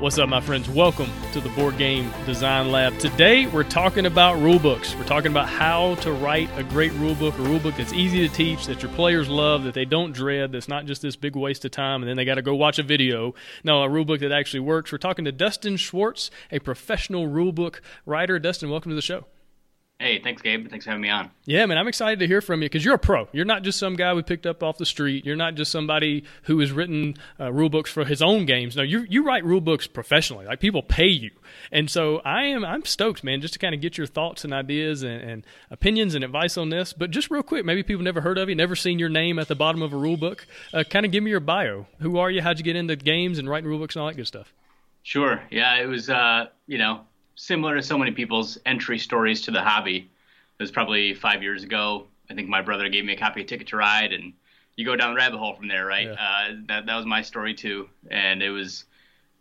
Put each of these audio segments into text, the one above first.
What's up, my friends? Welcome to the Board Game Design Lab. Today, we're talking about rulebooks. We're talking about how to write a great rulebook, a rulebook that's easy to teach, that your players love, that they don't dread, that's not just this big waste of time, and then they got to go watch a video. No, a rulebook that actually works. We're talking to Dustin Schwartz, a professional rulebook writer. Dustin, welcome to the show. Hey, thanks, Gabe. Thanks for having me on. Yeah, man, I'm excited to hear from you because you're a pro. You're not just some guy we picked up off the street. You're not just somebody who has written uh, rule books for his own games. No, you you write rule books professionally. Like people pay you, and so I am I'm stoked, man, just to kind of get your thoughts and ideas and, and opinions and advice on this. But just real quick, maybe people never heard of you, never seen your name at the bottom of a rule book. Uh, kind of give me your bio. Who are you? How'd you get into games and writing rule books and all that good stuff? Sure. Yeah, it was uh, you know similar to so many people's entry stories to the hobby it was probably five years ago. I think my brother gave me a copy of Ticket to Ride, and you go down the rabbit hole from there, right? Yeah. Uh, that that was my story too, and it was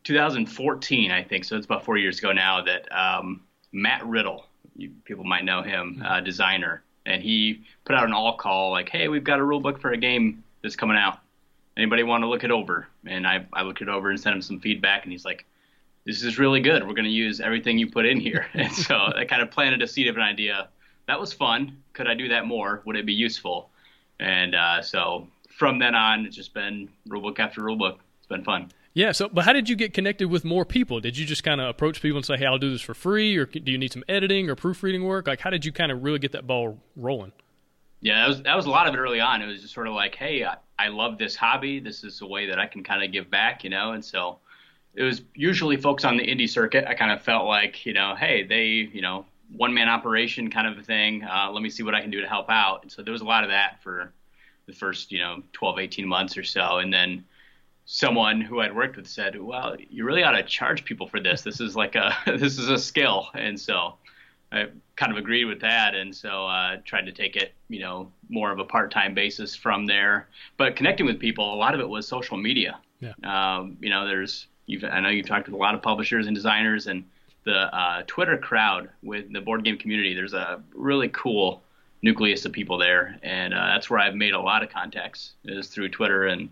2014, I think. So it's about four years ago now that um, Matt Riddle, you, people might know him, mm-hmm. uh, designer, and he put out an all call like, "Hey, we've got a rule book for a game that's coming out. Anybody want to look it over?" And I I looked it over and sent him some feedback, and he's like, "This is really good. We're going to use everything you put in here." and so I kind of planted a seed of an idea that was fun. Could I do that more? Would it be useful? And uh, so from then on, it's just been rulebook after rulebook. It's been fun. Yeah. So, but how did you get connected with more people? Did you just kind of approach people and say, "Hey, I'll do this for free," or do you need some editing or proofreading work? Like, how did you kind of really get that ball rolling? Yeah, that was that was a lot of it early on. It was just sort of like, "Hey, I, I love this hobby. This is a way that I can kind of give back," you know. And so it was usually folks on the indie circuit. I kind of felt like, you know, hey, they, you know, one man operation kind of a thing. Uh, let me see what I can do to help out. And so there was a lot of that for the first, you know, 12, 18 months or so. And then someone who I'd worked with said, well, you really ought to charge people for this. This is like a, this is a skill. And so I kind of agreed with that. And so uh, tried to take it, you know, more of a part-time basis from there. But connecting with people, a lot of it was social media. Yeah. Um, you know, there's, you've, I know you've talked with a lot of publishers and designers and, the uh, Twitter crowd with the board game community. There's a really cool nucleus of people there, and uh, that's where I've made a lot of contacts is through Twitter, and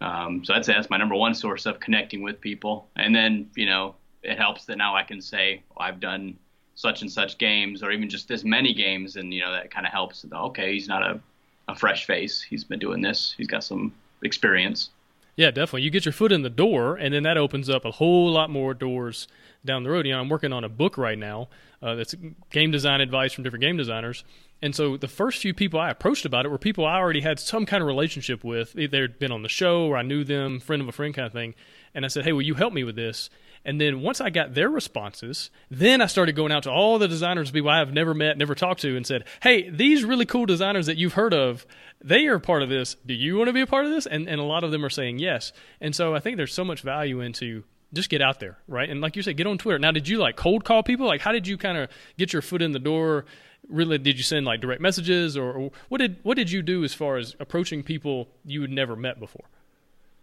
um, so that's that's my number one source of connecting with people. And then you know it helps that now I can say I've done such and such games, or even just this many games, and you know that kind of helps. Okay, he's not a a fresh face. He's been doing this. He's got some experience. Yeah, definitely. You get your foot in the door, and then that opens up a whole lot more doors down the road. You know, I'm working on a book right now uh, that's game design advice from different game designers. And so the first few people I approached about it were people I already had some kind of relationship with. They'd been on the show or I knew them, friend of a friend kind of thing. And I said, hey, will you help me with this? And then once I got their responses, then I started going out to all the designers, people I have never met, never talked to, and said, "Hey, these really cool designers that you've heard of, they are part of this. Do you want to be a part of this?" And and a lot of them are saying yes. And so I think there's so much value into just get out there, right? And like you said, get on Twitter. Now, did you like cold call people? Like, how did you kind of get your foot in the door? Really, did you send like direct messages, or, or what did what did you do as far as approaching people you had never met before?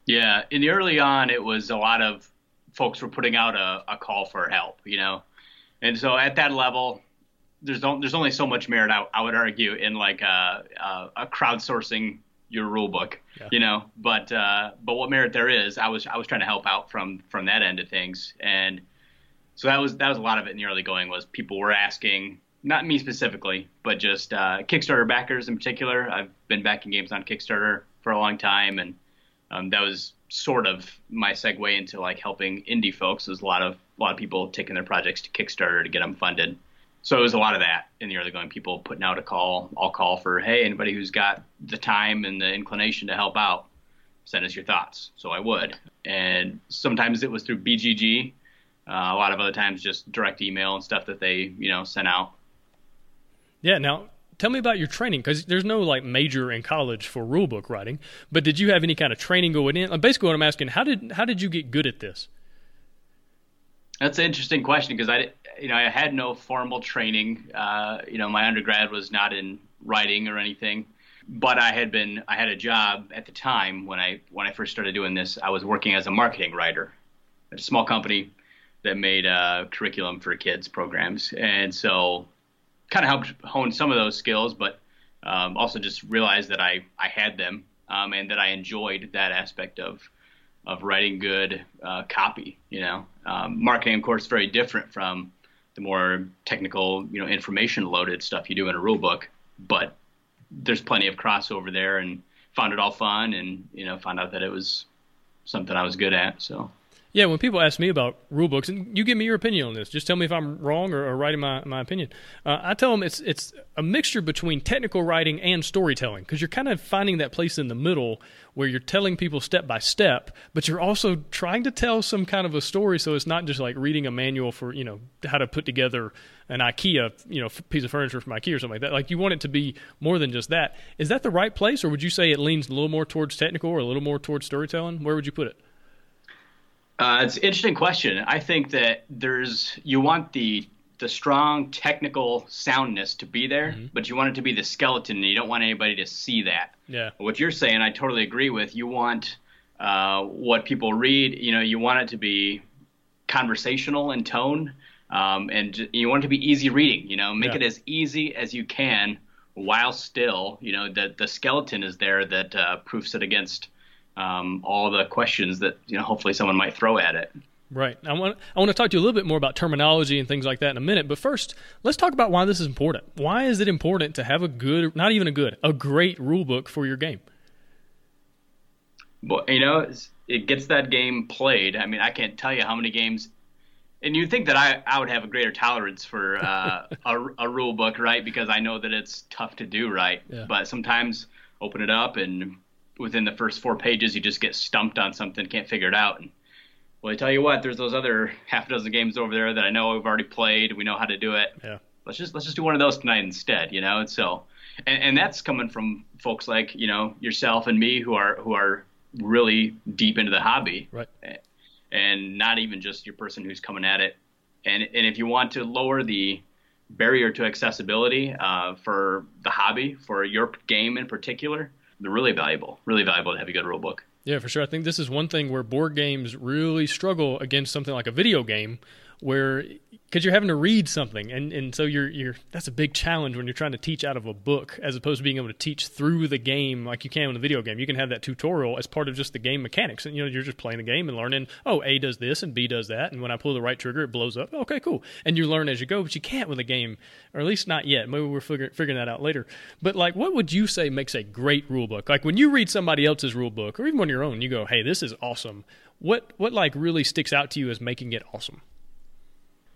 Yeah, in the early on, it was a lot of folks were putting out a, a call for help, you know, and so at that level, there's there's only so much merit I, I would argue in like a, a, a crowdsourcing your rule book, yeah. you know. But uh, but what merit there is, I was I was trying to help out from from that end of things, and so that was that was a lot of it in the early going was people were asking, not me specifically, but just uh, Kickstarter backers in particular. I've been backing games on Kickstarter for a long time, and um, that was sort of my segue into like helping indie folks. There's a lot of a lot of people taking their projects to Kickstarter to get them funded. So it was a lot of that in the early going. People putting out a call, I'll call for hey anybody who's got the time and the inclination to help out, send us your thoughts. So I would, and sometimes it was through BGG. Uh, a lot of other times just direct email and stuff that they you know sent out. Yeah. Now tell me about your training because there's no like major in college for rule book writing but did you have any kind of training going in basically what i'm asking how did how did you get good at this That's an interesting question because I, you know, I had no formal training. Uh, you know, my undergrad was not in writing or anything, but I had been, I had a job at the time when I when I first started doing this. I was working as a marketing writer at a small company that made uh, curriculum for kids programs, and so kind of helped hone some of those skills, but um, also just realized that I I had them um, and that I enjoyed that aspect of of writing good uh, copy. You know, um, marketing, of course, very different from the more technical, you know, information loaded stuff you do in a rule book. But there's plenty of crossover there, and found it all fun, and you know, found out that it was something I was good at. So. Yeah, when people ask me about rule books, and you give me your opinion on this, just tell me if I'm wrong or, or right in my, my opinion. Uh, I tell them it's it's a mixture between technical writing and storytelling because you're kind of finding that place in the middle where you're telling people step by step, but you're also trying to tell some kind of a story, so it's not just like reading a manual for you know how to put together an IKEA you know piece of furniture from IKEA or something like that. Like you want it to be more than just that. Is that the right place, or would you say it leans a little more towards technical or a little more towards storytelling? Where would you put it? Uh, it's an interesting question. I think that there's you want the the strong technical soundness to be there, mm-hmm. but you want it to be the skeleton, and you don't want anybody to see that. Yeah. What you're saying, I totally agree with. You want uh, what people read. You know, you want it to be conversational in tone, um, and you want it to be easy reading. You know, make yeah. it as easy as you can, while still, you know, the the skeleton is there that uh, proofs it against um, all the questions that you know hopefully someone might throw at it. Right. I want I want to talk to you a little bit more about terminology and things like that in a minute. But first, let's talk about why this is important. Why is it important to have a good, not even a good, a great rule book for your game? Well, you know, it gets that game played. I mean, I can't tell you how many games. And you'd think that I, I would have a greater tolerance for uh, a, a rule book, right? Because I know that it's tough to do right. Yeah. But sometimes open it up and within the first four pages you just get stumped on something, can't figure it out. And well, I tell you what, there's those other half a dozen games over there that I know we've already played. We know how to do it. Yeah. Let's just let's just do one of those tonight instead, you know. And so, and, and that's coming from folks like you know yourself and me who are who are really deep into the hobby, right? And not even just your person who's coming at it. And and if you want to lower the barrier to accessibility uh, for the hobby, for your game in particular, they're really valuable. Really valuable to have a good rule book. Yeah, for sure. I think this is one thing where board games really struggle against something like a video game, where because you're having to read something and, and so you're you're that's a big challenge when you're trying to teach out of a book as opposed to being able to teach through the game like you can in a video game. You can have that tutorial as part of just the game mechanics and you know you're just playing the game and learning oh a does this and b does that and when i pull the right trigger it blows up. Okay cool. And you learn as you go but you can't with a game or at least not yet. Maybe we're figure, figuring that out later. But like what would you say makes a great rule book? Like when you read somebody else's rule book or even on your own you go hey this is awesome. What what like really sticks out to you as making it awesome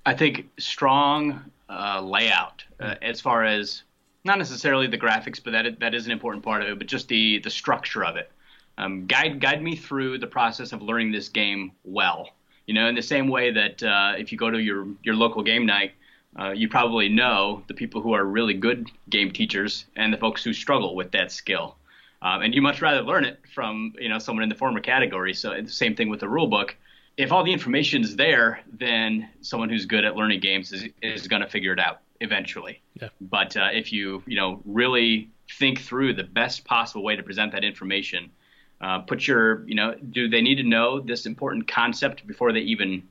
I think strong uh, layout uh, as far as not necessarily the graphics, but that that is an important part of it. But just the the structure of it. Um, guide guide me through the process of learning this game well. You know, in the same way that uh, if you go to your your local game night, uh, you probably know the people who are really good game teachers and the folks who struggle with that skill. Um, and you much rather learn it from you know someone in the former category. So the same thing with the rule book if all the information is there, then someone who's good at learning games is, is going to figure it out eventually. Yeah. But uh, if you you know really think through the best possible way to present that information, uh, put your you know do they need to know this important concept before they even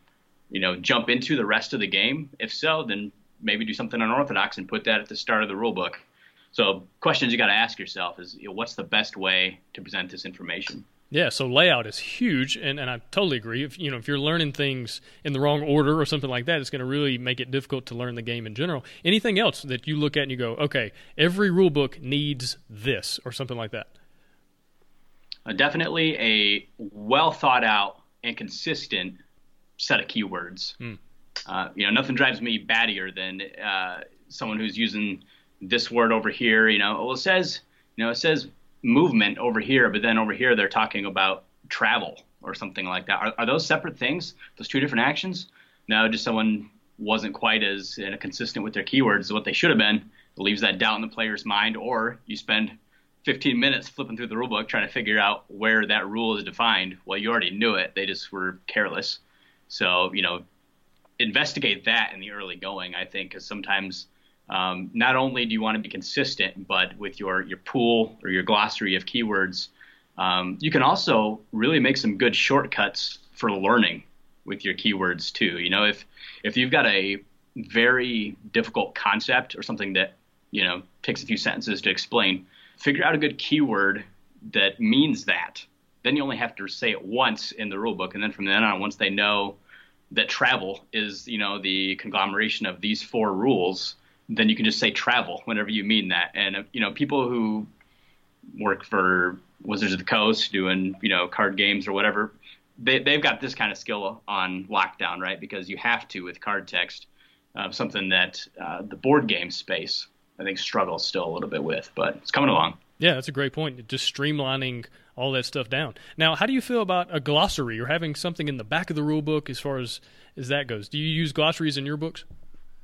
you know jump into the rest of the game? If so, then maybe do something unorthodox and put that at the start of the rule book. So questions you got to ask yourself is you know, what's the best way to present this information? Yeah, so layout is huge, and, and I totally agree. If you know if you're learning things in the wrong order or something like that, it's going to really make it difficult to learn the game in general. Anything else that you look at and you go, okay, every rule book needs this or something like that? Uh, definitely a well thought out and consistent set of keywords. Mm. Uh, you know, nothing drives me battier than uh, someone who's using this word over here. You know, well, it says, you know, it says movement over here, but then over here they're talking about travel or something like that. Are, are those separate things? Those two different actions? No, just someone wasn't quite as uh, consistent with their keywords as what they should have been. It leaves that doubt in the player's mind, or you spend 15 minutes flipping through the rulebook trying to figure out where that rule is defined. Well, you already knew it; they just were careless. So, you know, investigate that in the early going. I think because sometimes um, not only do you want to be consistent, but with your your pool or your glossary of keywords, um, you can also really make some good shortcuts for learning with your keywords too. You know, if if you've got a very difficult concept or something that you know takes a few sentences to explain, figure out a good keyword that means that. Then you only have to say it once in the rulebook, and then from then on, once they know that travel is you know the conglomeration of these four rules, then you can just say travel whenever you mean that. And you know, people who work for Wizards of the Coast doing you know card games or whatever, they they've got this kind of skill on lockdown, right? Because you have to with card text, uh, something that uh, the board game space I think struggles still a little bit with, but it's coming along. Yeah, that's a great point. Just streamlining all that stuff down. Now, how do you feel about a glossary or having something in the back of the rule book as far as as that goes? Do you use glossaries in your books?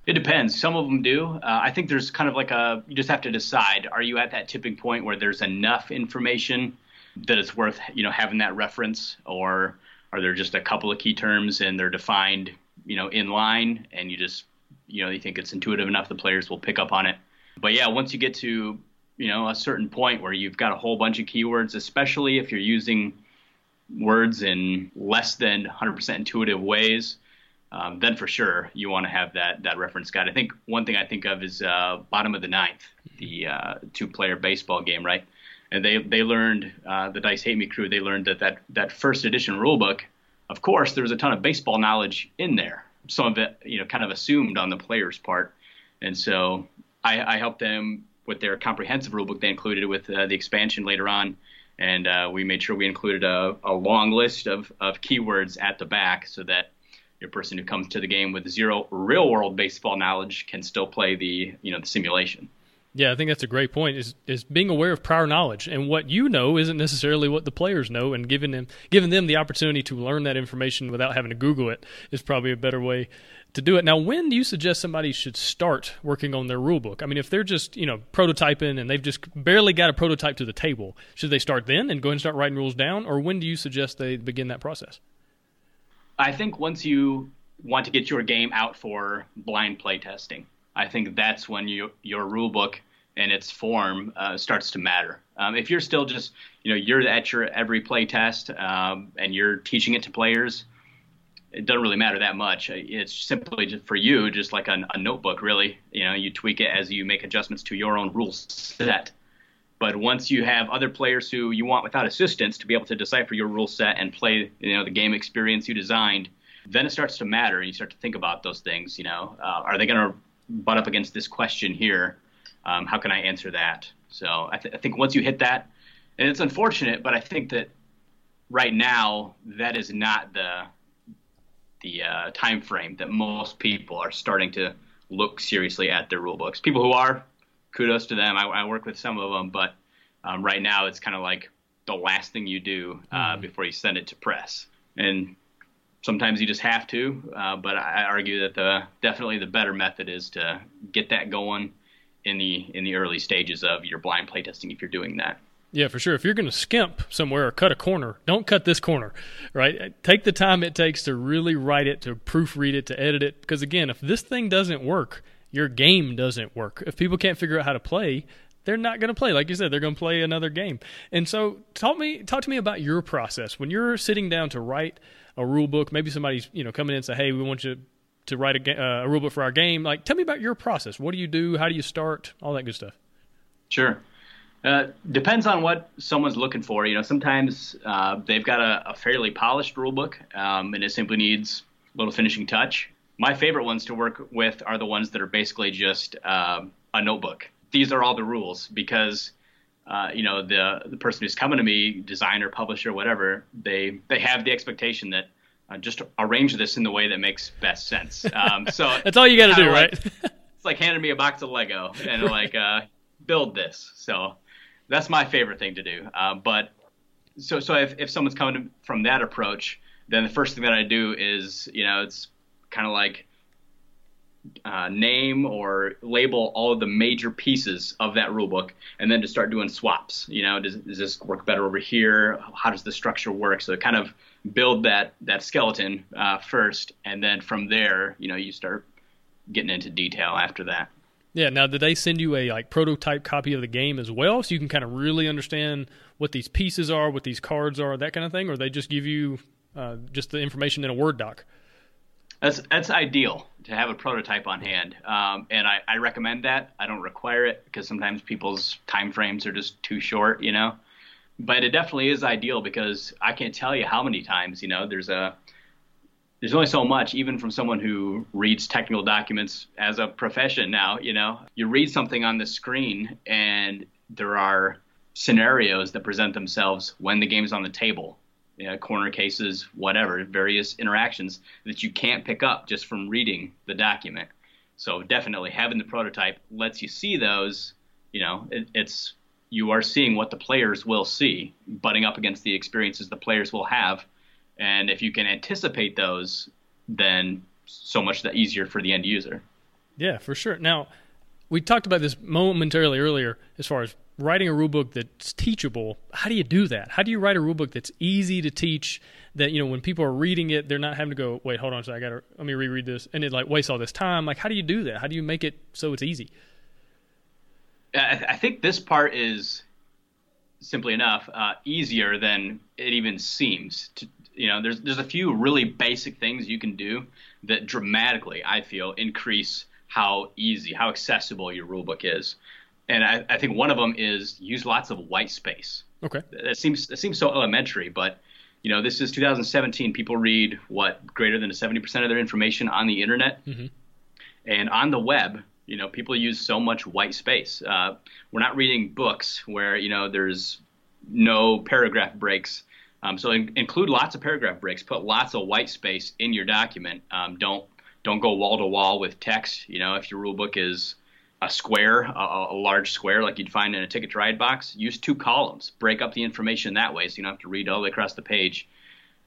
It depends. Some of them do. Uh, I think there's kind of like a you just have to decide: are you at that tipping point where there's enough information that it's worth you know having that reference, or are there just a couple of key terms and they're defined you know in line, and you just you know you think it's intuitive enough the players will pick up on it. But yeah, once you get to you know a certain point where you've got a whole bunch of keywords, especially if you're using words in less than 100% intuitive ways, um, then for sure you want to have that that reference guide. I think one thing I think of is uh, bottom of the ninth, the uh, two-player baseball game, right? And they they learned uh, the Dice Hate Me crew. They learned that that that first edition rulebook, of course, there was a ton of baseball knowledge in there. Some of it, you know, kind of assumed on the player's part, and so I, I helped them with their comprehensive rulebook. They included with uh, the expansion later on, and uh, we made sure we included a, a long list of of keywords at the back so that your person who comes to the game with zero real world baseball knowledge can still play the you know the simulation. Yeah, I think that's a great point. Is is being aware of prior knowledge and what you know isn't necessarily what the players know, and giving them giving them the opportunity to learn that information without having to Google it is probably a better way to do it. Now, when do you suggest somebody should start working on their rule book? I mean, if they're just you know prototyping and they've just barely got a prototype to the table, should they start then and go and start writing rules down, or when do you suggest they begin that process? I think once you want to get your game out for blind play testing, I think that's when you, your rule book and its form uh, starts to matter. Um, if you're still just, you know, you're at your every play test um, and you're teaching it to players, it doesn't really matter that much. It's simply just for you, just like a, a notebook, really. You know, you tweak it as you make adjustments to your own rule set. But once you have other players who you want without assistance to be able to decipher your rule set and play, you know, the game experience you designed, then it starts to matter, and you start to think about those things. You know, uh, are they going to butt up against this question here? Um, how can I answer that? So I, th- I think once you hit that, and it's unfortunate, but I think that right now that is not the the uh, time frame that most people are starting to look seriously at their rule books. People who are, kudos to them. I, I work with some of them, but um, right now it's kind of like the last thing you do uh, mm. before you send it to press. And sometimes you just have to, uh, but I argue that the definitely the better method is to get that going in the in the early stages of your blind playtesting if you're doing that. Yeah, for sure. If you're going to skimp somewhere or cut a corner, don't cut this corner, right? Take the time it takes to really write it, to proofread it, to edit it. Because again, if this thing doesn't work, your game doesn't work. If people can't figure out how to play, they're not going to play. Like you said, they're going to play another game. And so, talk me, talk to me about your process when you're sitting down to write a rule book. Maybe somebody's you know coming in and say, "Hey, we want you to write a, uh, a rule book for our game." Like, tell me about your process. What do you do? How do you start? All that good stuff. Sure. Uh, depends on what someone's looking for. You know, sometimes uh, they've got a, a, fairly polished rule book, um, and it simply needs a little finishing touch. My favorite ones to work with are the ones that are basically just uh, a notebook. These are all the rules because, uh, you know, the the person who's coming to me, designer, publisher, whatever, they they have the expectation that uh, just arrange this in the way that makes best sense. Um, so that's all you got to do, like, right? it's like handing me a box of Lego and like build this. So that's my favorite thing to do. Uh, but so so if if someone's coming from that approach, then the first thing that I do is you know it's kind of like uh, name or label all of the major pieces of that rulebook, and then to start doing swaps. You know, does, does this work better over here? How does the structure work? So kind of build that that skeleton uh, first, and then from there, you know, you start getting into detail after that. Yeah. Now, did they send you a like prototype copy of the game as well, so you can kind of really understand what these pieces are, what these cards are, that kind of thing, or they just give you uh, just the information in a Word doc? That's that's ideal to have a prototype on hand, um, and I, I recommend that. I don't require it because sometimes people's time frames are just too short, you know. But it definitely is ideal because I can't tell you how many times, you know, there's a there's only so much, even from someone who reads technical documents as a profession now, you know, you read something on the screen and there are scenarios that present themselves when the game's on the table you know, corner cases, whatever, various interactions that you can't pick up just from reading the document. So definitely having the prototype lets you see those. You know, it, it's you are seeing what the players will see, butting up against the experiences the players will have, and if you can anticipate those, then so much the easier for the end user. Yeah, for sure. Now, we talked about this momentarily earlier as far as writing a rulebook that's teachable, how do you do that? How do you write a rulebook that's easy to teach? That you know, when people are reading it, they're not having to go, wait, hold on, so I got to let me reread this, and it like wastes all this time. Like, how do you do that? How do you make it so it's easy? I, th- I think this part is simply enough uh, easier than it even seems. To, you know, there's there's a few really basic things you can do that dramatically, I feel, increase how easy, how accessible your rulebook is and I, I, think one of them is use lots of white space. Okay. That seems that seems so elementary, but you know, this is 2017. People read what greater than 70% of their information on the internet, mm-hmm. and on the web. You know, people use so much white space. Uh, we're not reading books where you know there's no paragraph breaks. Um, so in, include lots of paragraph breaks. Put lots of white space in your document. Um, don't don't go wall to wall with text. You know, if your rule book is a square, a, a, large square like you'd find in a ticket to ride box. Use two columns, break up the information that way so you don't have to read all the way across the page.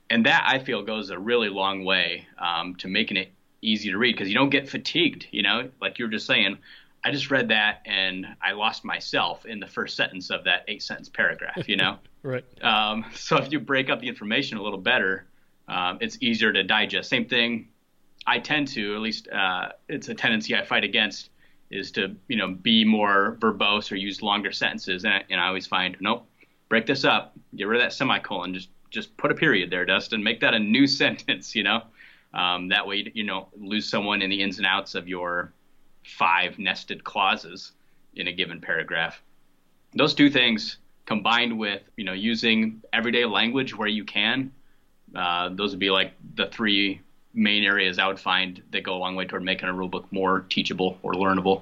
And that I feel goes a really long way um, to making it easy to read because you don't get fatigued. You know, like you were just saying, I just read that and I lost myself in the first sentence of that eight sentence paragraph. You know, right? Um, so if you break up the information a little better, um, it's easier to digest. Same thing. I tend to, at least, uh, it's a tendency I fight against is to you know be more verbose or use longer sentences. And I, and I always find nope, break this up, get rid of that semicolon, just just put a period there, Dustin, make that a new sentence. You know, um, that way you know lose someone in the ins and outs of your five nested clauses in a given paragraph. Those two things combined with you know using everyday language where you can, uh, those would be like the three main areas I would find that go a long way toward making a rulebook more teachable or learnable.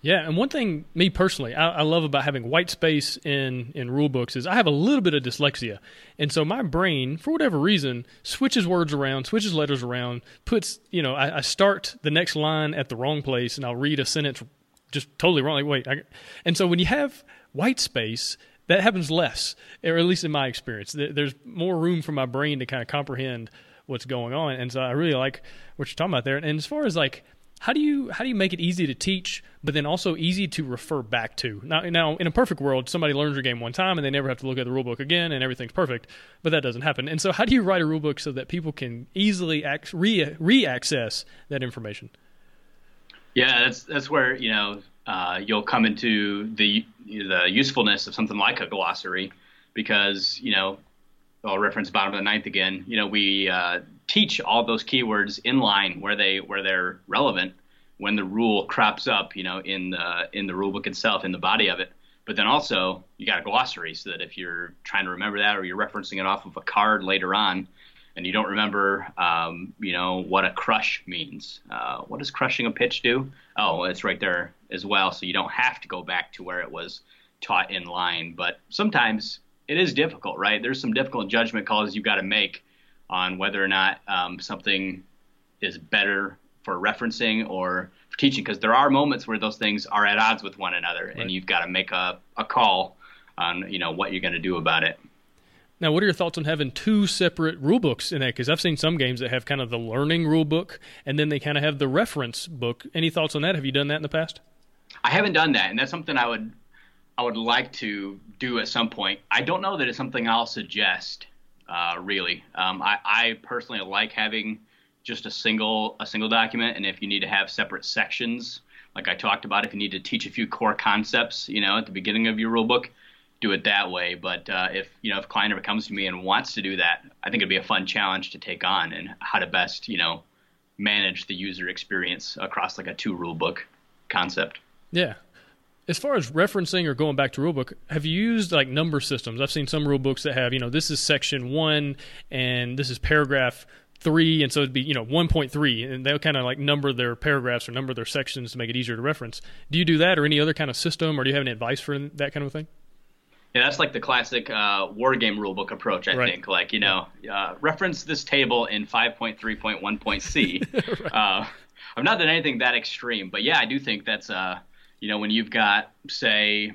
Yeah, and one thing, me personally, I, I, love about having white space in in rule books is I have a little bit of dyslexia, and so my brain, for whatever reason, switches words around, switches letters around, puts you know, I, I start the next line at the wrong place, and I'll read a sentence just totally wrong. Like, wait, I, and so when you have white space, that happens less, or at least in my experience. There's more room for my brain to kind of comprehend what's going on. And so I really like what you're talking about there. And as far as like how do you how do you make it easy to teach, but then also easy to refer back to? Now, now in a perfect world, somebody learns your game one time and they never have to look at the rulebook again, and everything's perfect. But that doesn't happen. And so, how do you write a rulebook so that people can easily ac- re re-access that information? Yeah, that's that's where you know uh, you'll come into the the usefulness of something like a glossary, because you know I'll reference bottom of the ninth again. You know, we uh, teach all those keywords in line where they where they're relevant when the rule crops up. You know, in the in the rule book itself, in the body of it. But then also you got a glossary so that if you're trying to remember that or you're referencing it off of a card later on, and you don't remember, um, you know, what a crush means. Uh, what does crushing a pitch do? Oh, it's right there as well. So you don't have to go back to where it was taught in line. But sometimes it is difficult, right? There's some difficult judgment calls you've got to make on whether or not um, something is better for referencing or for teaching, because there are moments where those things are at odds with one another, right. and you've got to make a, a call on you know what you're going to do about it. Now, what are your thoughts on having two separate rule books in that? Because I've seen some games that have kind of the learning rule book and then they kind of have the reference book. Any thoughts on that? Have you done that in the past? I haven't done that, and that's something I would I would like to do at some point. I don't know that it's something I'll suggest. Uh, really, um, I, I personally like having just a single a single document, and if you need to have separate sections, like I talked about, if you need to teach a few core concepts, you know, at the beginning of your rule book, do it that way. But uh, if you know if a client ever comes to me and wants to do that, I think it'd be a fun challenge to take on and how to best you know manage the user experience across like a two rule book concept. Yeah. As far as referencing or going back to rulebook, have you used like number systems? I've seen some rulebooks that have, you know, this is section one and this is paragraph three, and so it'd be, you know, 1.3, and they'll kind of like number their paragraphs or number their sections to make it easier to reference. Do you do that or any other kind of system, or do you have any advice for that kind of thing? Yeah, that's like the classic uh, war game rulebook approach. I right. think, like you know, uh, reference this table in 5.3.1.c. right. uh, I've not done anything that extreme, but yeah, I do think that's uh, you know, when you've got, say,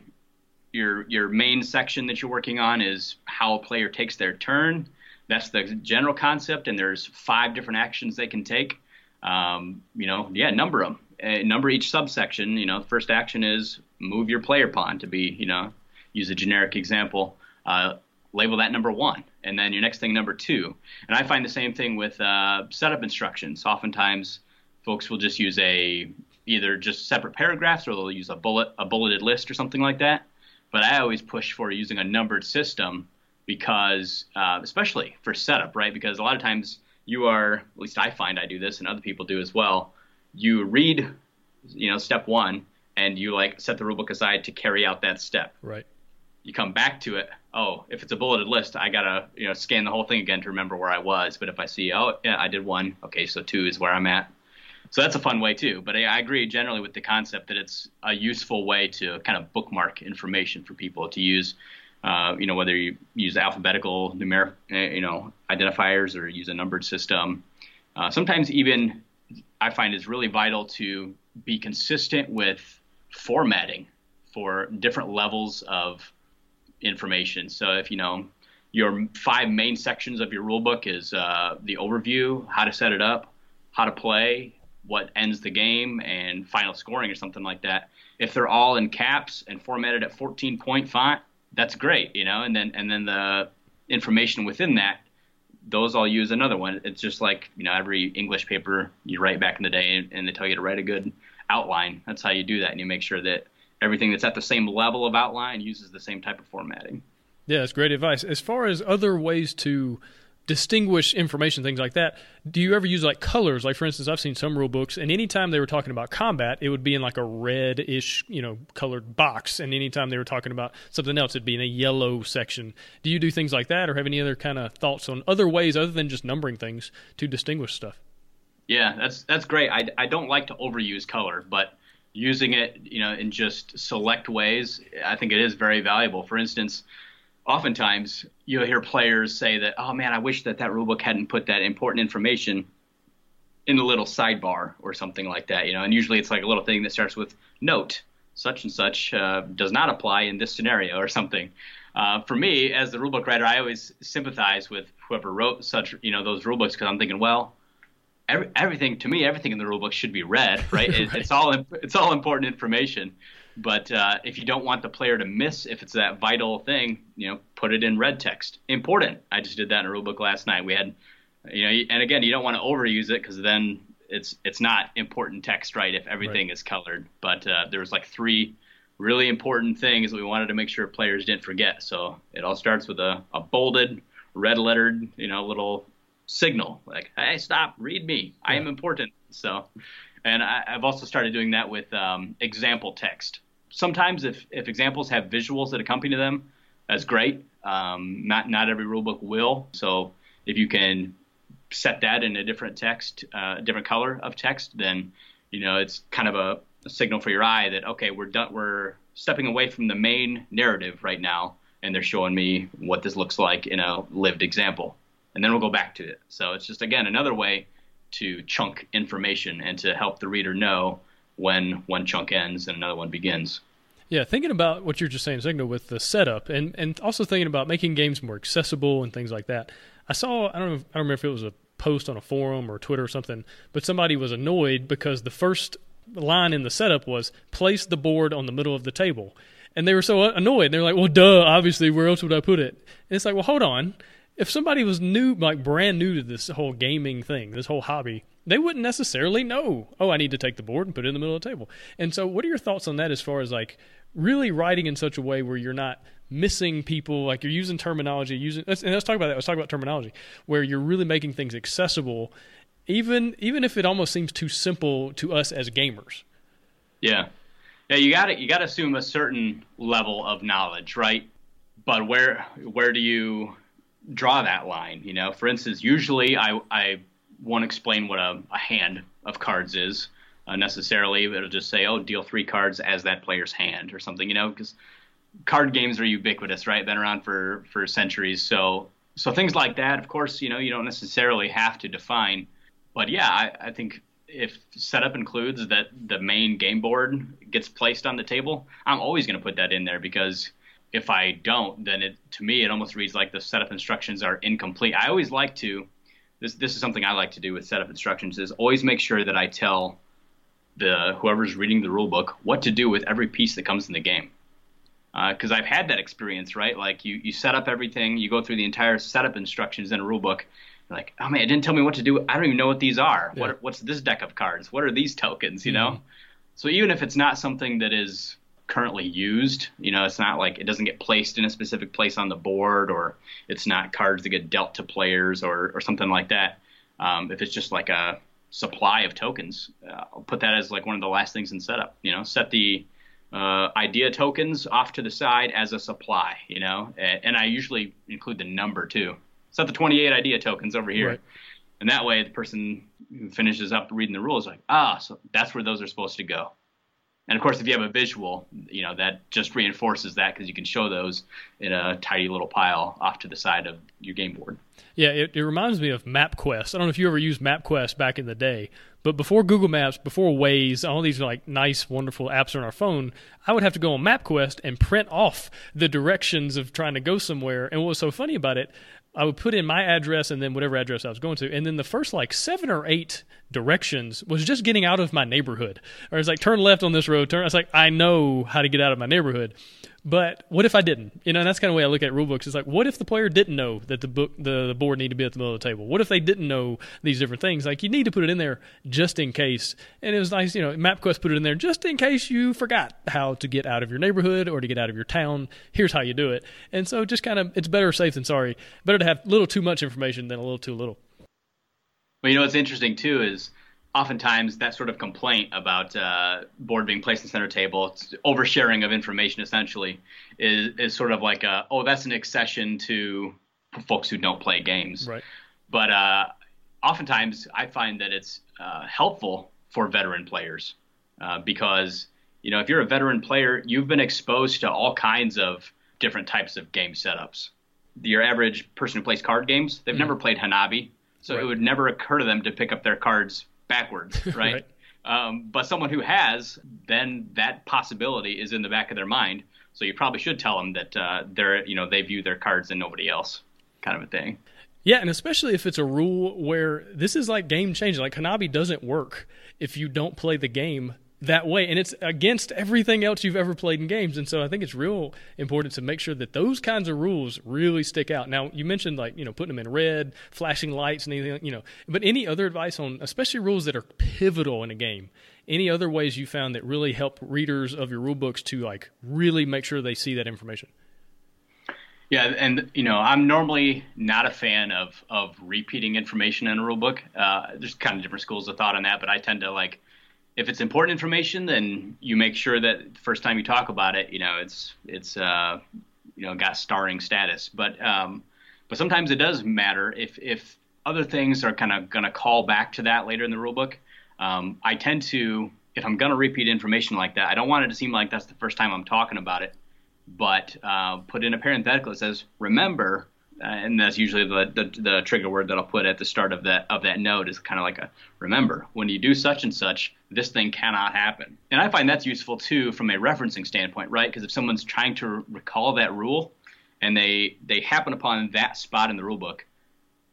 your your main section that you're working on is how a player takes their turn. That's the general concept, and there's five different actions they can take. Um, you know, yeah, number them. Uh, number each subsection. You know, first action is move your player pawn to be, you know, use a generic example. Uh, label that number one, and then your next thing number two. And I find the same thing with uh, setup instructions. Oftentimes, folks will just use a either just separate paragraphs or they'll use a bullet a bulleted list or something like that. But I always push for using a numbered system because, uh, especially for setup, right? Because a lot of times you are, at least I find I do this, and other people do as well. You read, you know, step one, and you like set the rulebook aside to carry out that step. Right. You come back to it. Oh, if it's a bulleted list, I gotta you know scan the whole thing again to remember where I was. But if I see, oh yeah, I did one. Okay, so two is where I'm at so that's a fun way too. But I, I, agree generally with the concept that it's a useful way to kind of bookmark information for people to use. Uh, you know, whether you use alphabetical numeric, eh, you know, identifiers or use a numbered system. Uh, sometimes even I find it's really vital to be consistent with formatting for different levels of information. So if you know your five main sections of your rulebook is uh, the overview, how to set it up, how to play, what ends the game and final scoring or something like that. If they're all in caps and formatted at 14 point font, that's great, you know. And then and then the information within that, those I'll use another one. It's just like you know every English paper you write back in the day, and, and they tell you to write a good outline. That's how you do that, and you make sure that everything that's at the same level of outline uses the same type of formatting. Yeah, that's great advice. As far as other ways to distinguish information, things like that. Do you ever use like colors? Like for instance, I've seen some rule books, and anytime they were talking about combat, it would be in like a red-ish, you know, colored box, and anytime they were talking about something else, it'd be in a yellow section. Do you do things like that, or have any other kind of thoughts on other ways other than just numbering things to distinguish stuff? Yeah, that's that's great. I I don't like to overuse color, but using it, you know, in just select ways, I think it is very valuable. For instance oftentimes you'll hear players say that, oh man, I wish that that rulebook hadn't put that important information in the little sidebar or something like that, you know. And usually it's like a little thing that starts with note, such and such uh, does not apply in this scenario or something. Uh, for me, as the rulebook writer, I always sympathize with whoever wrote such, you know, those rulebooks because I'm thinking, well, every, everything to me, everything in the rulebook should be read, right? Right. It's all it's all important information. But uh, if you don't want the player to miss, if it's that vital thing, you know, put it in red text. Important. I just did that in a rulebook last night. We had, you know, and again, you don't want to overuse it because then it's it's not important text, right? If everything right. is colored. But uh, there was like three really important things that we wanted to make sure players didn't forget. So it all starts with a, a bolded, red lettered, you know, little signal like, "Hey, stop, read me. Yeah. I am important." So, and I, have also started doing that with um, example text sometimes if, if examples have visuals that accompany them, that's great. Um, not not every rulebook will. So if you can set that in a different text, uh, a different color of text, then you know it's kind of a, a, signal for your eye that okay, we're done. We're stepping away from the main narrative right now, and they're showing me what this looks like in a lived example, and then we'll go back to it. So it's just again another way to chunk information and to help the reader know when one chunk ends and another one begins. Yeah, thinking about what you're just saying, Signal, with the setup, and and also thinking about making games more accessible and things like that. I saw I don't know if, I don't remember if it was a post on a forum or Twitter or something, but somebody was annoyed because the first line in the setup was place the board on the middle of the table. And they were so annoyed. They're like, well, duh, obviously, where else would I put it? And it's like, well, hold on. If somebody was new, like brand new to this whole gaming thing, this whole hobby, they wouldn't necessarily know, oh, I need to take the board and put it in the middle of the table. And so, what are your thoughts on that as far as like really writing in such a way where you're not missing people, like you're using terminology, using, and let's talk about that. Let's talk about terminology, where you're really making things accessible, even even if it almost seems too simple to us as gamers. Yeah, yeah. You got to you got to assume a certain level of knowledge, right? But where where do you draw that line? You know, for instance, usually I I won't explain what a, a hand of cards is uh, necessarily. It'll just say, oh, deal three cards as that player's hand or something, you know, because card games are ubiquitous, right? Been around for, for centuries. So, so things like that, of course, you know, you don't necessarily have to define. But yeah, I, I think if setup includes that the main game board gets placed on the table, I'm always going to put that in there because if I don't, then it to me it almost reads like the setup instructions are incomplete. I always like to this this is something I like to do with setup instructions is always make sure that I tell the whoever's reading the rule book what to do with every piece that comes in the game. Because uh, I've had that experience, right? Like you, you set up everything, you go through the entire setup instructions in a rule book. Like, oh man, it didn't tell me what to do. I don't even know what these are. Yeah. What, what's this deck of cards? What are these tokens? You mm-hmm. know. So even if it's not something that is currently used, you know, it's not like it doesn't get placed in a specific place on the board, or it's not cards that get dealt to players, or or something like that. Um, if it's just like a supply of tokens. Uh, I'll put that as like one of the last things in setup. You know, set the uh, idea tokens off to the side as a supply. You know, and, and, I usually include the number too. Set the 28 idea tokens over here, right. and that way the person who finishes up reading the rules like, ah, so that's where those are supposed to go. And of course, if you have a visual, you know that just reinforces that because you can show those in a tidy little pile off to the side of your game board. Yeah, it, it reminds me of MapQuest. I don't know if you ever used MapQuest back in the day, but before Google Maps, before Waze, all these like nice, wonderful apps on our phone, I would have to go on MapQuest and print off the directions of trying to go somewhere. And what was so funny about it, I would put in my address and then whatever address I was going to, and then the first like seven or eight directions was just getting out of my neighborhood. Or it's like turn left on this road. Turn. I was like, I know how to get out of my neighborhood. But what if I didn't? You know, and that's kind of the way I look at rule books. It's like, what if the player didn't know that the book, the, the board needed to be at the middle of the table? What if they didn't know these different things? Like, you need to put it in there just in case. And it was nice, you know, MapQuest put it in there just in case you forgot how to get out of your neighborhood or to get out of your town. Here's how you do it. And so, just kind of, it's better safe than sorry. Better to have a little too much information than a little too little. Well, you know what's interesting too is oftentimes that sort of complaint about uh, board being placed in center table, oversharing of information essentially, is is sort of like a, oh that's an accession to folks who don't play games. Right. But uh, oftentimes I find that it's uh, helpful for veteran players uh, because you know if you're a veteran player, you've been exposed to all kinds of different types of game setups. Your average person who plays card games, they've mm. never played Hanabi, so right. it would never occur to them to pick up their cards backwards, right? right. Um, but someone who has, then that possibility is in the back of their mind. So you probably should tell them that uh, they're, you know, they view their cards and nobody else, kind of a thing. Yeah, and especially if it's a rule where this is like game changing. Like Hanabi doesn't work if you don't play the game that way. And it's against everything else you've ever played in games. And so i think it's real important to make sure that those kinds of rules really stick out. Now you mentioned like you know putting them in red flashing lights and anything you know. But any other advice on especially rules that are pivotal in a game any other ways you found that really help readers of your rule books to like really make sure they see that information? Yeah, and you know, I'm normally not a fan of of repeating information in a rule book. Uh, there's kind of different schools of thought on that, but I tend to like if it's important information, then you make sure that the first time you talk about it, you know, it's it's uh, you know got starring status. But um, but sometimes it does matter if if other things are kind of going to call back to that later in the rulebook. Um, I tend to if I'm going to repeat information like that, I don't want it to seem like that's the first time I'm talking about it. But uh, put in a parenthetical that says, remember and that's usually the, the, the trigger word that I'll put at the start of that of that note is kind of like a remember when you do such and such, this thing cannot happen. And I find that's useful too from a referencing standpoint, right? Because if someone's trying to recall that rule and they they happen upon that spot in the rule book,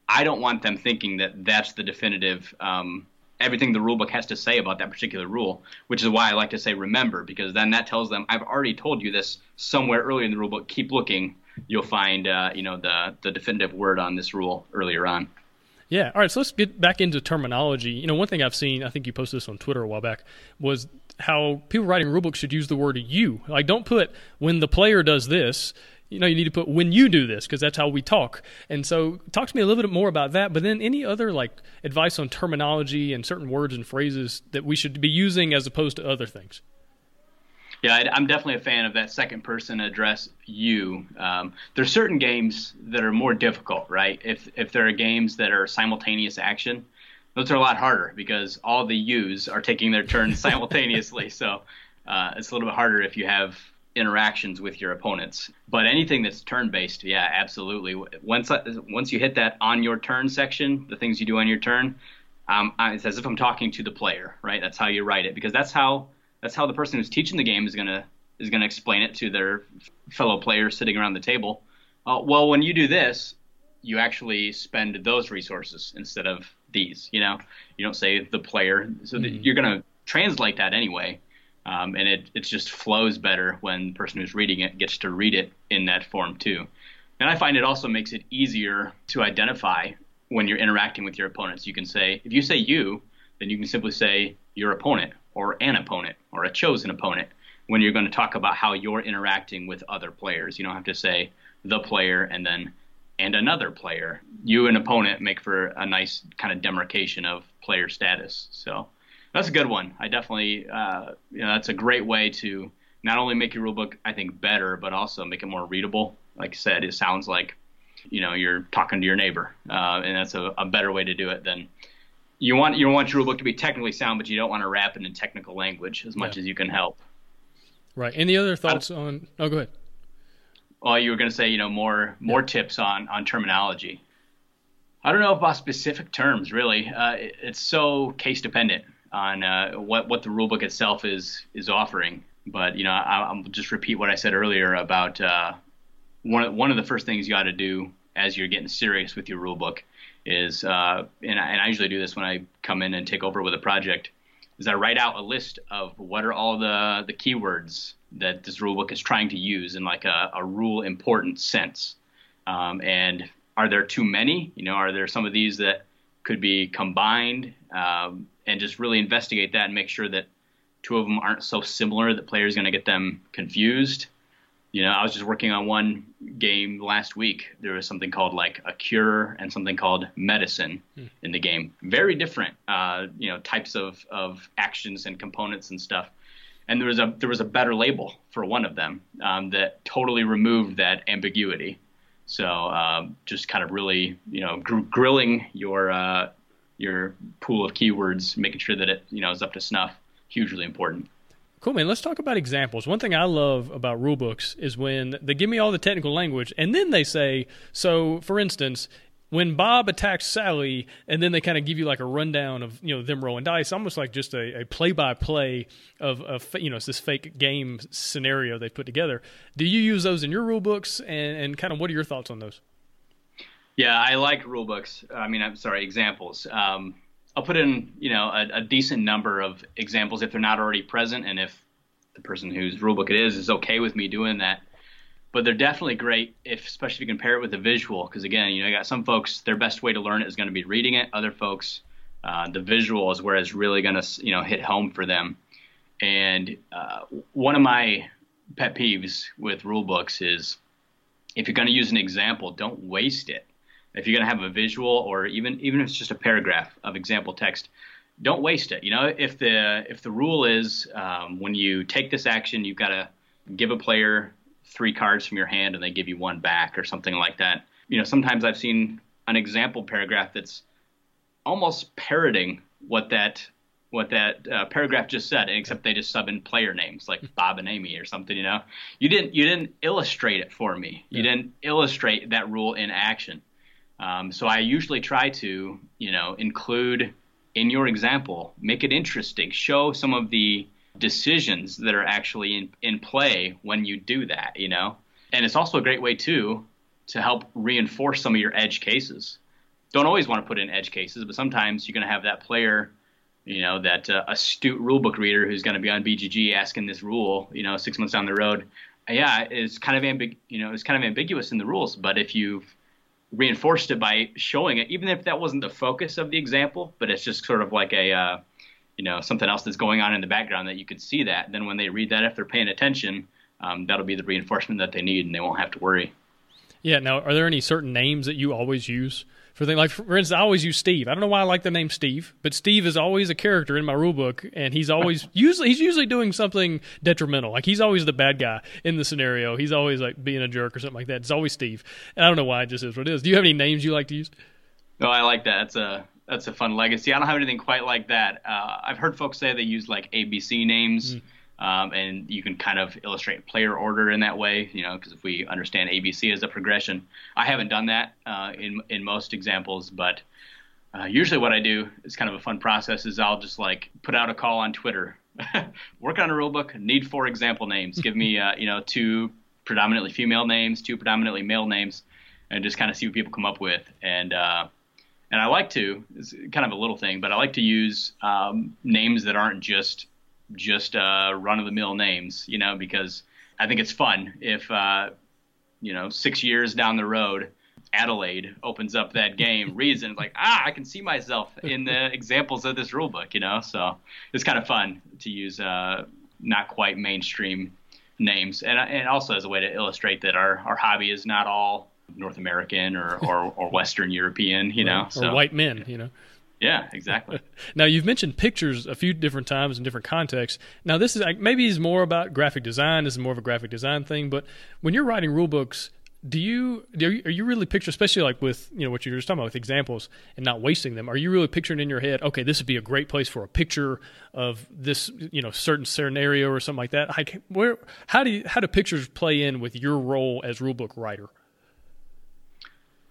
I don't want them thinking that that's the definitive um, everything the rule book has to say about that particular rule, which is why I like to say remember, because then that tells them I've already told you this somewhere earlier in the rule book. Keep looking. You'll find uh, you know the the definitive word on this rule earlier on. Yeah. All right. So let's get back into terminology. You know, one thing I've seen, I think you posted this on Twitter a while back, was how people writing rulebooks should use the word you. Like, don't put when the player does this you know, you need to put when you do this because that's how we talk. And so, talk to me a little bit more about that. But then, any other like advice on terminology and certain words and phrases that we should be using as opposed to other things? Yeah, I'm definitely a fan of that second person address you. Um, there's certain games that are more difficult, right? If if there are games that are simultaneous action, those are a lot harder because all the yous are taking their turn simultaneously. So uh, it's a little bit harder if you have interactions with your opponents. But anything that's turn based, yeah, absolutely. Once once you hit that on your turn section, the things you do on your turn, um, it's as if I'm talking to the player, right? That's how you write it because that's how that's how the person who's teaching the game is gonna is gonna explain it to their fellow players sitting around the table. Uh, well, when you do this, you actually spend those resources instead of these. You know, you don't say the player, so mm-hmm. you're gonna translate that anyway um, and it, it just flows better when the person who's reading it gets to read it in that form too. And I find it also makes it easier to identify when you're interacting with your opponents. You can say, if you say you, then you can simply say your opponent or an opponent or a chosen opponent when you're going to talk about how you're interacting with other players. You don't have to say the player and then and another player. You and opponent make for a nice kind of demarcation of player status. So that's a good one. I definitely, uh, you know, that's a great way to not only make your rulebook, I think, better, but also make it more readable. Like I said, it sounds like, you know, you're talking to your neighbor, uh, and that's a, a, better way to do it than you want. You want your rulebook to be technically sound, but you don't want to wrap it in technical language as much yeah. as you can help. Right. Any other thoughts on? Oh, go ahead. Well, you were going to say, you know, more more yeah. tips on on terminology. I don't know about specific terms, really. Uh, it, it's so case dependent on uh, what what the rulebook itself is is offering. But you know, I, will just repeat what I said earlier about uh, one of, one of the first things you got to do as you're getting serious with your rulebook is, uh, and, I, and I usually do this when I come in and take over with a project, is I write out a list of what are all the the keywords that this rulebook is trying to use in like a, a rule important sense. Um, and are there too many? You know, are there some of these that could be combined? Um, and just really investigate that and make sure that two of them aren't so similar that players going to get them confused. You know, I was just working on one game last week. There was something called like a cure and something called medicine hmm. in the game. Very different, uh, you know, types of, of actions and components and stuff. And there was a there was a better label for one of them um, that totally removed that ambiguity. So um, just kind of really, you know, gr- grilling your uh, your pool of keywords, making sure that it you know is up to snuff, hugely important. Cool, man. Let's talk about examples. One thing I love about rulebooks is when they give me all the technical language, and then they say, so for instance, when Bob attacks Sally, and then they kind of give you like a rundown of you know them rolling dice, almost like just a play by play of, of you know it's this fake game scenario they put together. Do you use those in your rule books, and, and kind of what are your thoughts on those? Yeah, I like rule books. I mean, I'm sorry, examples. Um, I'll put in, you know, a, a, decent number of examples if they're not already present, and if the person whose rulebook it is is okay with me doing that. But they're definitely great, if especially if you compare it with a visual, because again, you know, you got some folks their best way to learn it is going to be reading it. Other folks, uh, the visual is where it's really going to, you know, hit home for them. And uh, one of my pet peeves with rule books is if you're going to use an example, don't waste it if you're going to have a visual or even even if it's just a paragraph of example text, don't waste it. You know, if the if the rule is um, when you take this action, you've got to give a player three cards from your hand and they give you one back or something like that. You know, sometimes I've seen an example paragraph that's almost parroting what that what that uh, paragraph just said, except they just sub in player names like Bob and Amy or something. You know, you didn't you didn't illustrate it for me. You yeah. didn't illustrate that rule in action. Um, so I usually try to you know include in your example, make it interesting, show some of the decisions that are actually in, in play when you do that. You know, and it's also a great way too to help reinforce some of your edge cases. Don't always want to put in edge cases, but sometimes you're going to have that player you know, that uh, astute rulebook reader who's going to be on BGG asking this rule, you know, six months down the road. Yeah, it's kind of ambig- you know, it's kind of ambiguous in the rules, but if you've reinforced it by showing it, even if that wasn't the focus of the example, but it's just sort of like a, uh, you know, something else that's going on in the background that you could see that. Then when they read that, if they're paying attention, um, that'll be the reinforcement that they need, and they won't have to worry. Yeah. Now, are there any certain names that you always use for things like, for instance, I always use Steve. I don't know why I like the name Steve, but Steve is always a character in my rule book, and he's always usually he's usually doing something detrimental. Like he's always the bad guy in the scenario. He's always like being a jerk or something like that. It's always Steve, and I don't know why it just is what it is. Do you have any names you like to use? No, I like that. That's a that's a fun legacy. I don't have anything quite like that. Uh, I've heard folks say they use like ABC names. Mm. Um, and you can kind of illustrate player order in that way, you know, because if we understand ABC as a progression, I haven't done that uh, in in most examples, but uh, usually what I do is kind of a fun process is I'll just like put out a call on Twitter, work on a rulebook, need four example names, give me uh, you know two predominantly female names, two predominantly male names, and just kind of see what people come up with, and uh, and I like to it's kind of a little thing, but I like to use um, names that aren't just just uh, run of the mill names, you know, because I think it's fun if, uh, you know, six years down the road, Adelaide opens up that game, reads it, and like, ah, I can see myself in the examples of this rule book, you know. So it's kind of fun to use uh, not quite mainstream names, and and also as a way to illustrate that our our hobby is not all North American or or, or Western European, you know, or white men, you know. Yeah, exactly. now you've mentioned pictures a few different times in different contexts. Now this is maybe is more about graphic design. This is more of a graphic design thing. But when you're writing rule books, do you are you really picture, especially like with you know what you were just talking about with examples and not wasting them? Are you really picturing in your head, okay, this would be a great place for a picture of this you know certain scenario or something like that? Like where how do you, how do pictures play in with your role as rule book writer?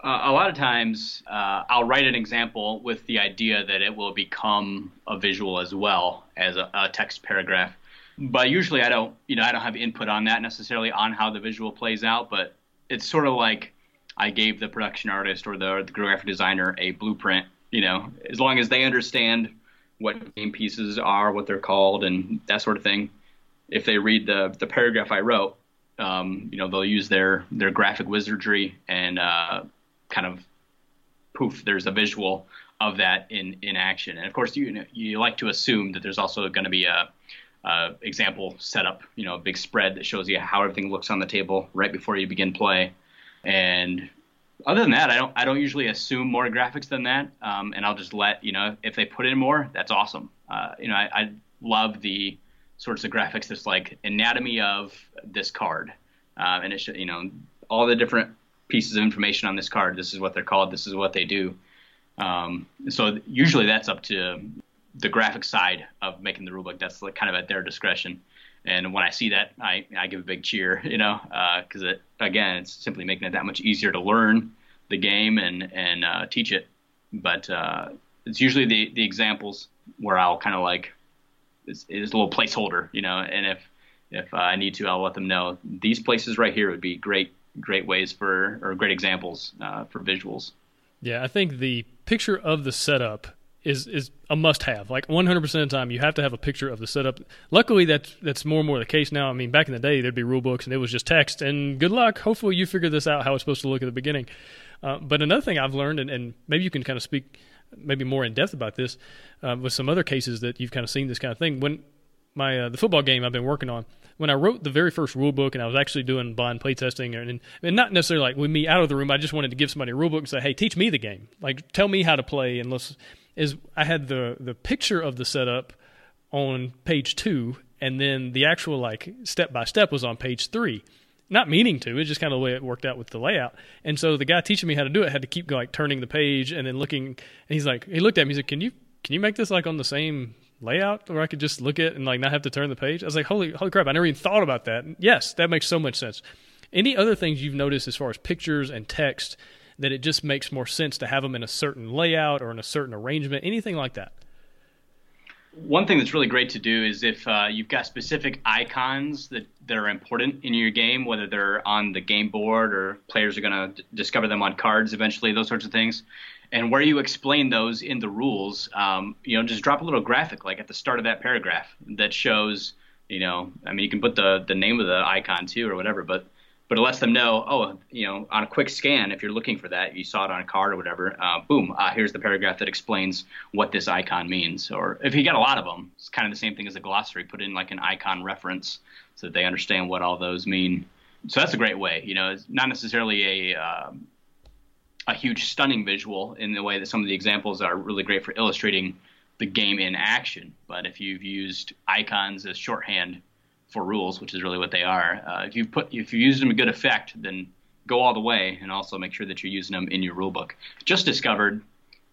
Uh, a lot of times, uh, I'll write an example with the idea that it will become a visual as well as a, a, text paragraph. But usually, I don't, you know, I don't have input on that necessarily on how the visual plays out. But it's sort of like I gave the production artist or the, the graphic designer a blueprint. You know, as long as they understand what game pieces are, what they're called, and that sort of thing. If they read the the paragraph I wrote, um, you know, they'll use their their graphic wizardry and uh, kind of poof, there's a visual of that in, in action. And of course, you you like to assume that there's also going to be a, a example setup, you know, a big spread that shows you how everything looks on the table right before you begin play. And other than that, I don't I don't usually assume more graphics than that, um, and I'll just let you know if they put in more, that's awesome. Uh, you know, I, I love the sorts of graphics that's like anatomy of this card, uh, and it's you know all the different pieces of information on this card. This is what they're called. This is what they do. Um, so usually that's up to the graphic side of making the rulebook. That's like kind of at their discretion. And when I see that, I, I give a big cheer, you know, because uh, it again, it's simply making it that much easier to learn the game and and uh, teach it. But uh, it's usually the the examples where I'll kind of like it's, it's a little placeholder, you know, and if if I need to, I'll let them know these places right here would be great great ways for or great examples uh, for visuals. Yeah, I think the picture of the setup is is a must have. Like 100% of the time, you have to have a picture of the setup. Luckily, that's that's more and more the case now. I mean, back in the day, there'd be rule books and it was just text. And good luck. Hopefully, you figure this out how it's supposed to look at the beginning. Uh, but another thing I've learned, and, and, maybe you can kind of speak maybe more in depth about this uh, with some other cases that you've kind of seen this kind of thing. When my uh, the football game I've been working on, when I wrote the very first rule book and I was actually doing blind playtesting and, and not necessarily like with me out of the room, I just wanted to give somebody a rule book and say, hey, teach me the game. Like, tell me how to play. And let's, is I had the, the picture of the setup on page two and then the actual like step by step was on page three. Not meaning to, it's just kind of the way it worked out with the layout. And so the guy teaching me how to do it had to keep like turning the page and then looking. And he's like, he looked at me, he said, "Can you can you make this like on the same layout where I could just look at and like not have to turn the page. I was like, holy, holy crap! I never even thought about that. yes, that makes so much sense. Any other things you've noticed as far as pictures and text that it just makes more sense to have them in a certain layout or in a certain arrangement, anything like that? One thing that's really great to do is if uh, you've got specific icons that, that are important in your game, whether they're on the game board or players are going to d- discover them on cards eventually, those sorts of things, and where you explain those in the rules, um, you know, just drop a little graphic like at the start of that paragraph that shows, you know, I mean, you can put the the name of the icon too or whatever, but but it lets them know, oh, you know, on a quick scan, if you're looking for that, you saw it on a card or whatever, uh, boom, uh, here's the paragraph that explains what this icon means. Or if you got a lot of them, it's kind of the same thing as a glossary. Put in like an icon reference so that they understand what all those mean. So that's a great way. You know, it's not necessarily a uh, a huge stunning visual in the way that some of the examples are really great for illustrating the game in action. But if you've used icons as shorthand for rules, which is really what they are. Uh, if you put if you use them to good effect, then go all the way, and also make sure that you're using them in your rulebook. Just discovered,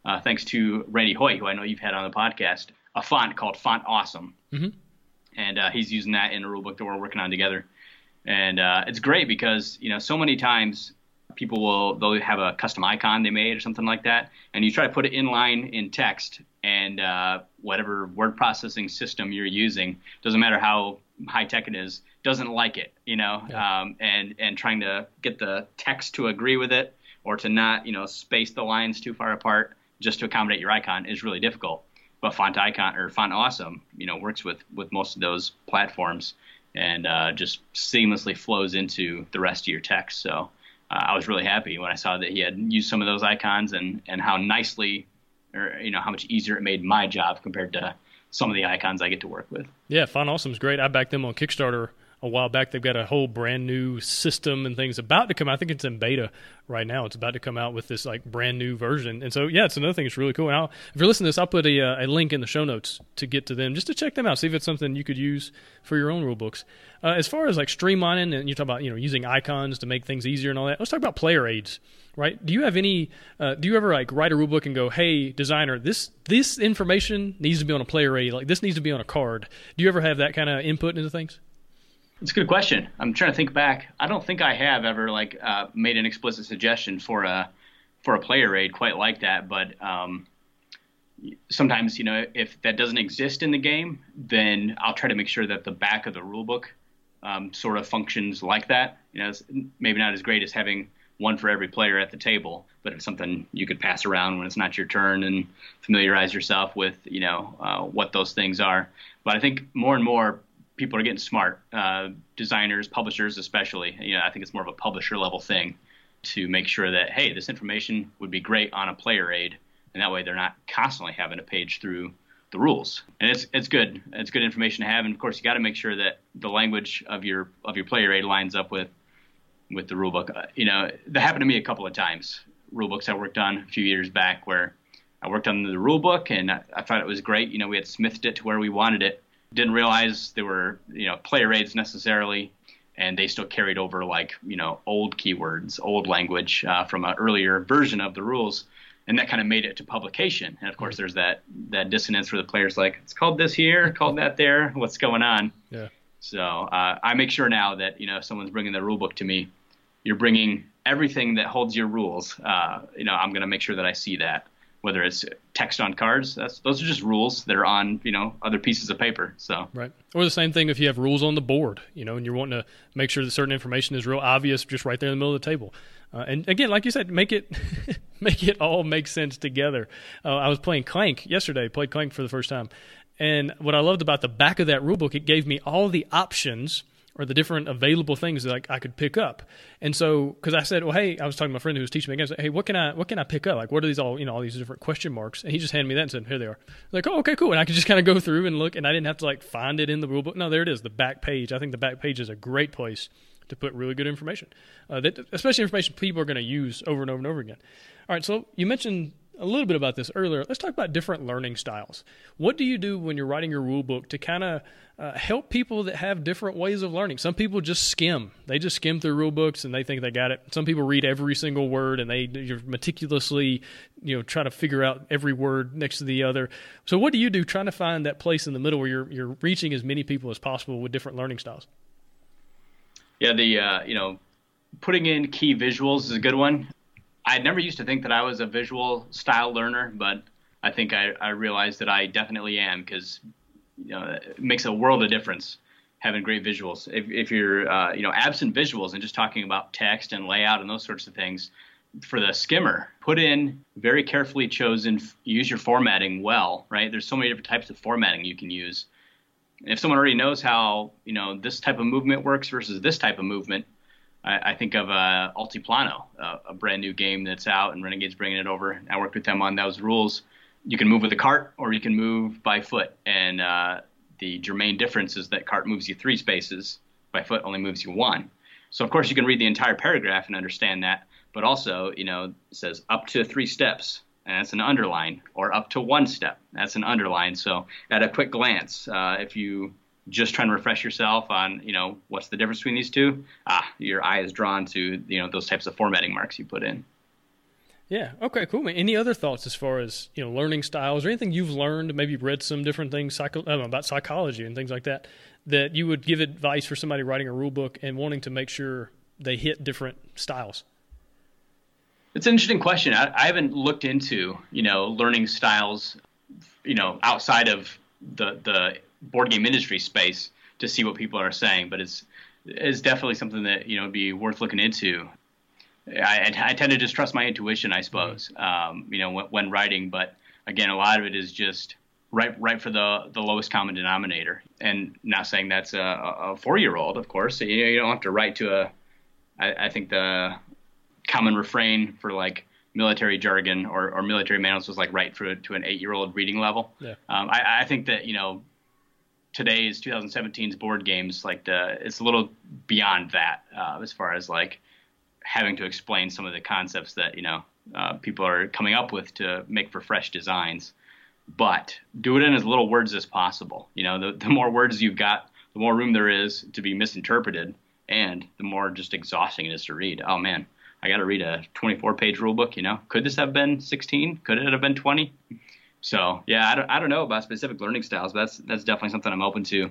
uh, thanks to Randy Hoyt, who I know you've had on the podcast, a font called Font Awesome, mm-hmm. and uh, he's using that in a rulebook that we're working on together. And uh, it's great because you know so many times people will they'll have a custom icon they made or something like that, and you try to put it in line in text, and uh, whatever word processing system you're using doesn't matter how high tech it is doesn't like it, you know, yeah. um, and and trying to get the text to agree with it or to not, you know, space the lines too far apart just to accommodate your icon is really difficult. But Font Icon or Font Awesome, you know, works with with most of those platforms and uh, just seamlessly flows into the rest of your text. So uh, I was really happy when I saw that he had used some of those icons and and how nicely or you know how much easier it made my job compared to some of the icons I get to work with. Yeah, Font Awesome's great. I backed them on Kickstarter a while back. They've got a whole brand new system and things about to come out. I think it's in beta right now. It's about to come out with this like brand new version. And so yeah, it's another thing. It's really cool. And I'll, if you're listening to this, I'll put a, uh, a link in the show notes to get to them just to check them out. See if it's something you could use for your own rule books. Uh, as far as like streamlining and you talk about you know using icons to make things easier and all that. Let's talk about player aids right? Do you have any? Uh, do you ever like write a rule book and go, "Hey, designer, this this information needs to be on a player aid. Like this needs to be on a card." Do you ever have that kind of input into things? It's a good question. I'm trying to think back. I don't think I have ever like uh, made an explicit suggestion for a for a player aid quite like that. But um, sometimes, you know, if that doesn't exist in the game, then I'll try to make sure that the back of the rule book um, sort of functions like that. You know, maybe not as great as having one for every player at the table, but it's something you could pass around when it's not your turn and familiarize yourself with, you know, uh, what those things are. But I think more and more people are getting smart, uh, designers, publishers especially. You know, I think it's more of a publisher level thing to make sure that hey, this information would be great on a player aid, and that way they're not constantly having to page through the rules. And it's it's good. It's good information to have, and of course you got to make sure that the language of your of your player aid lines up with with the rulebook. Uh, you know, that happened to me a couple of times. Rulebooks I worked on a few years back where I worked on the rulebook and I, I thought it was great. You know, we had smithed it to where we wanted it. Didn't realize there were, you know, player aids necessarily, and they still carried over like, you know, old keywords, old language uh, from an earlier version of the rules and that kind of made it to publication. And of course, there's that that dissonance where the player's like, "It's called this here, called that there. What's going on?" Yeah. So uh, I make sure now that you know if someone's bringing the rule book to me, you're bringing everything that holds your rules. Uh, you know, I'm going to make sure that I see that. Whether it's text on cards, that's those are just rules that are on you know other pieces of paper. So right, or the same thing if you have rules on the board, you know, and you're wanting to make sure that certain information is real obvious, just right there in the middle of the table. Uh, and again, like you said, make it make it all make sense together. Uh, I was playing Clank yesterday. Played Clank for the first time, and what I loved about the back of that rulebook, it gave me all the options or the different available things that I, I could pick up. And so, because I said, well, hey, I was talking to my friend who was teaching me again. I said, hey, what can I what can I pick up? Like, what are these all you know all these different question marks? And he just handed me that and said, here they are. Like, oh, okay, cool. And I could just kind of go through and look, and I didn't have to like find it in the rule book. No, there it is, the back page. I think the back page is a great place to put really good information, uh, that especially information people are going to use over and over and over again. All right, so you mentioned a little bit about this earlier. Let's talk about different learning styles. What do you do when you're writing your rule book to kind of uh, help people that have different ways of learning? Some people just skim; they just skim through rule books and they think they got it. Some people read every single word and they meticulously, you know, try to figure out every word next to the other. So, what do you do trying to find that place in the middle where you're you're reaching as many people as possible with different learning styles? Yeah, the uh, you know, putting in key visuals is a good one. I never used to think that I was a visual style learner, but I think I, I realized that I definitely am because you know it makes a world of difference having great visuals. If, if you're uh, you know absent visuals and just talking about text and layout and those sorts of things, for the skimmer, put in very carefully chosen. Use your formatting well, right? There's so many different types of formatting you can use. if someone already knows how you know this type of movement works versus this type of movement, I, I think of uh, Altiplano, uh, a brand new game that's out, and Renegade's bringing it over. I worked with them on those rules. You can move with a cart, or you can move by foot, and uh, the germane difference is that cart moves you three spaces, by foot only moves you one. So of course you can read the entire paragraph and understand that, but also you know it says up to three steps, and that's an underline, or up to one step, that's an underline. So at a quick glance, uh, if you just trying to refresh yourself on, you know, what's the difference between these two, ah, your eye is drawn to, you know, those types of formatting marks you put in. Yeah. Okay. Cool. Any other thoughts as far as you know learning styles or anything you've learned? Maybe read some different things psycho- uh, about psychology and things like that. That you would give advice for somebody writing a rule book and wanting to make sure they hit different styles. It's an interesting question. I, I haven't looked into you know learning styles, you know, outside of the the board game industry space to see what people are saying, but it's it's definitely something that you know would be worth looking into. I, I tend to just trust my intuition, I suppose, um, you know, when, when, writing. But again, a lot of it is just right, right for the the lowest common denominator. And not saying that's a, a four year old, of course. You, know, you don't have to write to a. I, I think the common refrain for like military jargon or, or military manuals was like write for to an eight year old reading level. Yeah. Um, I, I think that you know today's 2017's board games like the it's a little beyond that uh, as far as like having to explain some of the concepts that you know uh, people are coming up with to make for fresh designs. But do it in as little words as possible. You know the, the more words you've got the more room there is to be misinterpreted and the more just exhausting it is to read. Oh man i got to read a 24 page rule book you know? Could this have been 16 could it have been 20 so yeah, I don't I don't know about specific learning styles, but that's that's definitely something I'm open to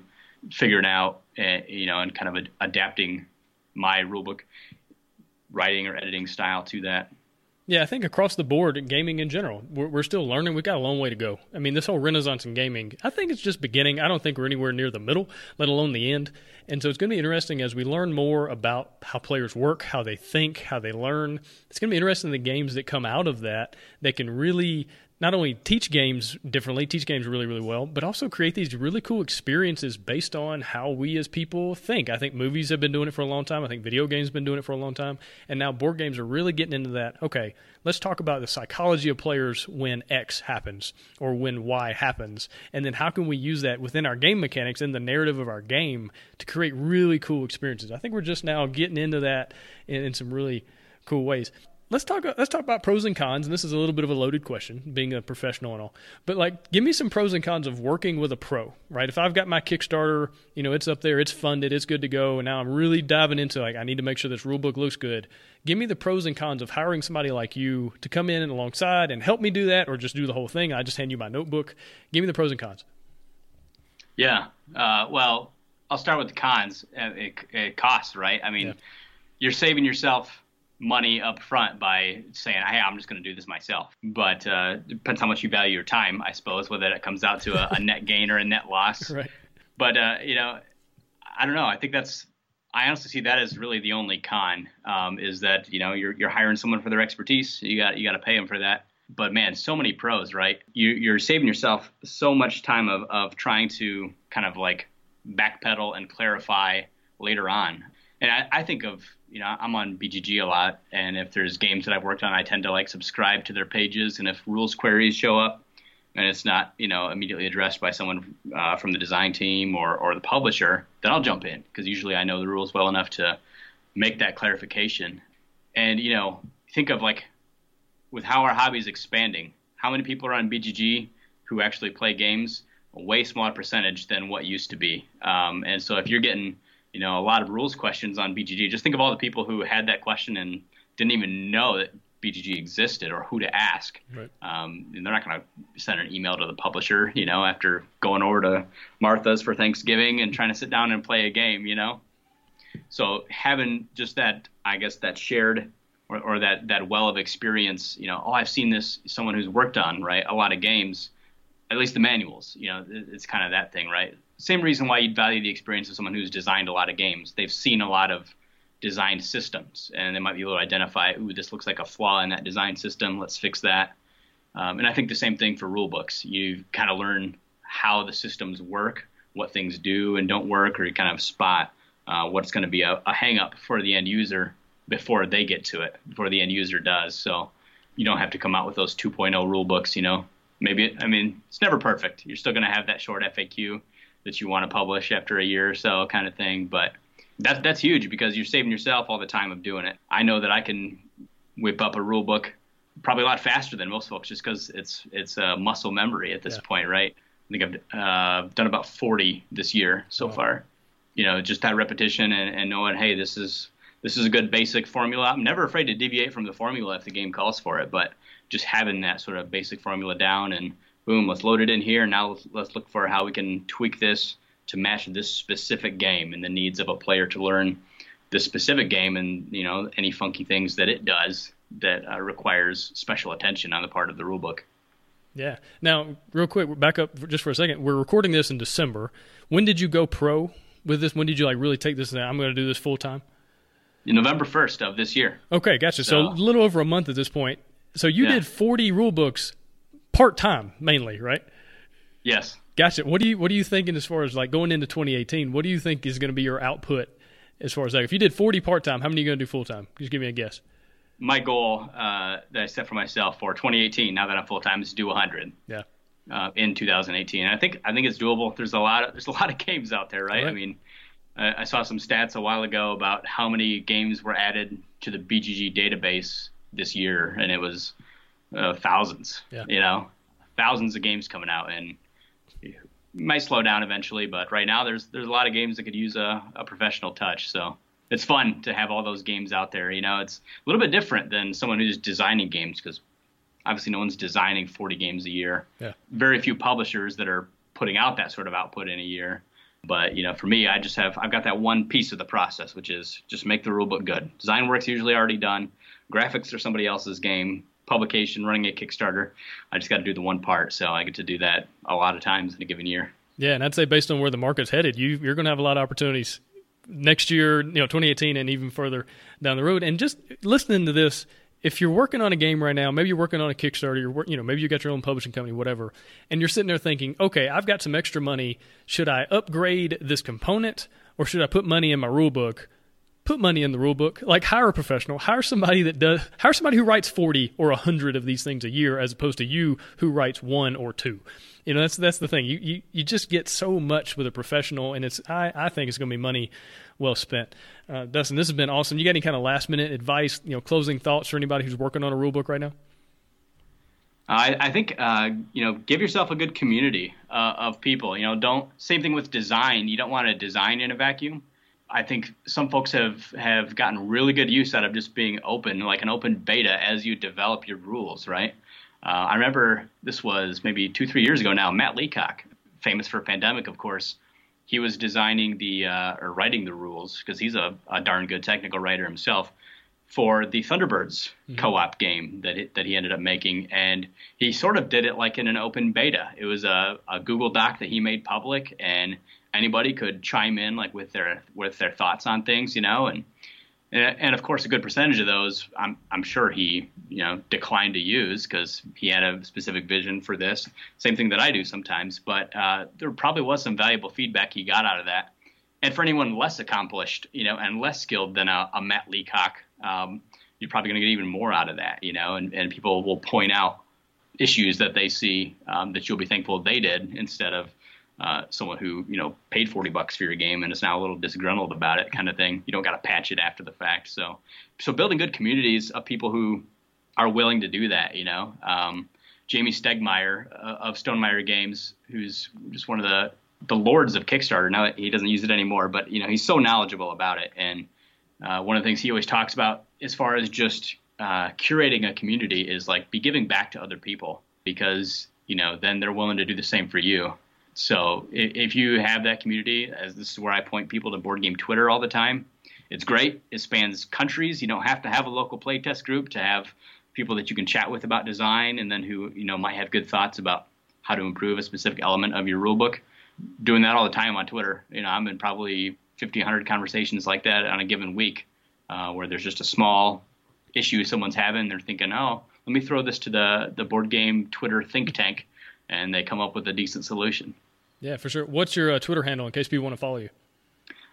figuring out, uh, you know, and kind of adapting my rulebook writing or editing style to that. Yeah, I think across the board, gaming in general, we're, we're, still learning. We've got a long way to go. I mean, this whole renaissance in gaming, I think it's just beginning. I don't think we're anywhere near the middle, let alone the end. And so it's going to be interesting as we learn more about how players work, how they think, how they learn. It's going to be interesting the games that come out of that that can really not only teach games differently, teach games really, really well, but also create these really cool experiences based on how we as people think. I think movies have been doing it for a long time. I think video games have been doing it for a long time. And now board games are really getting into that. Okay, let's talk about the psychology of players when X happens or when Y happens. And then how can we use that within our game mechanics, and the narrative of our game, to create really cool experiences? I think we're just now getting into that in, in some really cool ways let's talk let's talk about pros and cons and this is a little bit of a loaded question being a professional and all. But like give me some pros and cons of working with a pro right? If i've got my kickstarter you know it's up there it's funded it's good to go and now i'm really diving into like i need to make sure this rule book looks good. Give me the pros and cons of hiring somebody like you to come in and alongside and help me do that or just do the whole thing. I just hand you my notebook. Give me the pros and cons. Yeah uh, well i'll start with the cons it, it costs right? I mean yeah. you're saving yourself money up front by saying, "Hey, I'm just going to do this myself." But uh, depends how much you value your time, I suppose, whether that comes out to a, a net gain or a net loss. Right. But uh, you know, I don't know. I think that's. I honestly see that as really the only con um, is that you know you're you're hiring someone for their expertise. You got you got to pay them for that. But man, so many pros, right? You you're saving yourself so much time of of trying to kind of like backpedal and clarify later on. And I, I think of you know, I'm on BGG a lot, and if there's games that I've worked on, I tend to like subscribe to their pages, and if rules queries show up and it's not, you know, immediately addressed by someone uh, from the design team or or the publisher, then I'll jump in because usually I know the rules well enough to make that clarification. And you know, think of like with how our hobby is expanding, how many people are on BGG who actually play games? A way smaller percentage than what used to be. Um, and so if you're getting, you know, a lot of rules questions on BGG, just think of all the people who had that question and didn't even know that BGG existed or who to ask. Right. Um, and they're not going to send an email to the publisher, you know, after going over to Martha's for Thanksgiving and trying to sit down and play a game, you know. So having just that, I guess, that shared or, or that that well of experience, you know, oh, I've seen this someone who's worked on right a lot of games, at least the manuals, you know, it's kind of that thing, right? Same reason why you'd value the experience of someone who's designed a lot of games. They've seen a lot of designed systems, and they might be able to identify, ooh, this looks like a flaw in that design system. Let's fix that. Um, and I think the same thing for rule books. You kind of learn how the systems work, what things do and don't work, or you kind of spot uh, what's going to be a, a hang up for the end user before they get to it, before the end user does. So you don't have to come out with those 2.0 rule books, you know. Maybe, I mean, it's never perfect. You're still going to have that short FAQ that you want to publish after a year or so kind of thing, but that's that's huge because you're saving yourself all the time of doing it. I know that I can whip up a rule book probably a lot faster than most folks just because it's it's a muscle memory at this yeah. point, right? I think I've uh, done about 40 this year so wow. far. You know, just that repetition and, and knowing, hey, this is this is a good basic formula. I'm never afraid to deviate from the formula if the game calls for it, but just having that sort of basic formula down and boom, let's load it in here. Now let's, let's look for how we can tweak this to match this specific game and the needs of a player to learn the specific game and you know any funky things that it does that uh, requires special attention on the part of the rulebook. Yeah. Now, real quick, back up just for a second. We're recording this in December. When did you go pro with this? When did you like really take this? And I'm going to do this full time. November 1st of this year. Okay, gotcha. So, so a little over a month at this point. So you yeah. did 40 rule books part time mainly, right? Yes. Gotcha. What do you what are you thinking as far as like going into 2018? What do you think is going to be your output as far as that? If you did 40 part time, how many are you going to do full time? Just give me a guess. My goal uh, that I set for myself for 2018, now that I'm full time, is to do 100. Yeah. Uh, in 2018, and I think I think it's doable. There's a lot of there's a lot of games out there, right? right. I mean, I saw some stats a while ago about how many games were added to the BGG database this year, and it was uh, thousands. Yeah. You know, thousands of games coming out, and might slow down eventually, but right now there's there's a lot of games that could use a, a professional touch. So it's fun to have all those games out there. You know, it's a little bit different than someone who's designing games because obviously no one's designing 40 games a year. Yeah. Very few publishers that are putting out that sort of output in a year. But you know, for me, I just have I've got that one piece of the process, which is just make the rulebook good. Design work's usually already done. Graphics are somebody else's game publication, running a Kickstarter. I just got to do the one part, so I get to do that a lot of times in a given year. Yeah, and I'd say based on where the market's headed, you you're going to have a lot of opportunities next year, you know, 2018, and even further down the road. And just listening to this, if you're working on a game right now, maybe you're working on a Kickstarter, you're you know maybe you got your own publishing company, whatever, and you're sitting there thinking, okay, I've got some extra money. Should I upgrade this component, or should I put money in my rule book? Put money in the rule book. Like hire a professional, hire somebody that does, hire somebody who writes 40 or 100 of these things a year as opposed to you who writes one or two. You know, that's, that's the thing. You, you, you just get so much with a professional and it's, I, I think it's going to be money well spent. Uh, Dustin, this has been awesome. You got any kind of last minute advice, you know, closing thoughts for anybody who's working on a rule book right now? I, I think uh, you know, give yourself a good community uh, of people. You know, don't same thing with design. You don't want to design in a vacuum. I think some folks have have gotten really good use out of just being open, like an open beta, as you develop your rules. Right. Uh, I remember this was maybe two, three years ago now. Matt Leacock, famous for Pandemic, of course, he was designing the uh, or writing the rules because he's a, a, darn good technical writer himself for the Thunderbirds mm-hmm. co-op game that it, that he ended up making, and he sort of did it like in an open beta. It was a, a Google Doc that he made public, and anybody could chime in like with their with their thoughts on things, you know, and and of course a good percentage of those I'm I'm sure he you know declined to use because he had a specific vision for this. Same thing that I do sometimes, but uh, there probably was some valuable feedback he got out of that. And for anyone less accomplished, you know, and less skilled than a, a Matt Leacock, um, you're probably going to get even more out of that, you know, and, and people will point out issues that they see um, that you'll be thankful they did instead of uh, someone who you know paid 40 bucks for your game and is now a little disgruntled about it kind of thing you don't got to patch it after the fact so so building good communities of people who are willing to do that you know um, Jamey Stegmaier uh, of Stonemaier Games, who's just one of the the lords of Kickstarter. Now he doesn't use it anymore, but you know he's so knowledgeable about it. And uh, one of the things he always talks about, as far as just uh, curating a community, is like be giving back to other people because you know then they're willing to do the same for you. So if, you have that community, as this is where I point people to board game Twitter all the time, it's great. It spans countries. You don't have to have a local playtest group to have people that you can chat with about design, and then who you know might have good thoughts about how to improve a specific element of your rulebook doing that all the time on Twitter. You know, I'm in probably 50, 100 conversations like that on a given week, uh, where there's just a small issue someone's having. They're thinking, oh, let me throw this to the the board game Twitter think tank, and they come up with a decent solution. Yeah, for sure. What's your uh, Twitter handle in case people want to follow you?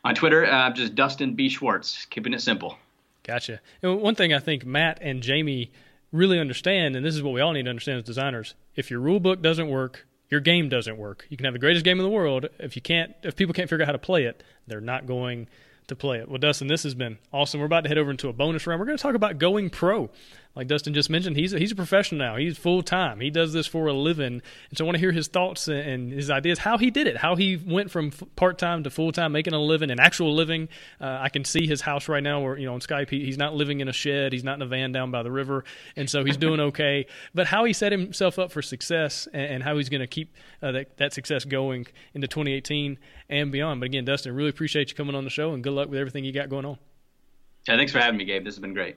On Twitter, uh, just Dustin B Schwartz, keeping it simple. Gotcha. And one thing I think Matt and Jamey really understand, and this is what we all need to understand as designers: if your rule book doesn't work, your game doesn't work. You can have the greatest game in the world. If you can't, if people can't figure out how to play it, they're not going to play it. Well, Dustin, this has been awesome. We're about to head over into a bonus round. We're going to talk about going pro like Dustin just mentioned, he's a, he's a professional now. He's full time. He does this for a living, and so I want to hear his thoughts and his ideas, how he did it, how he went from part time to full time, making a living, an actual living. Uh, I can see his house right now, where you know on Skype, he, he's not living in a shed, he's not in a van down by the river, and so he's doing okay. but how he set himself up for success and, and how he's going to keep uh, that that success going into 2018 and beyond. But again, Dustin, really appreciate you coming on the show, and good luck with everything you got going on. Yeah, thanks for having me, Gabe. This has been great.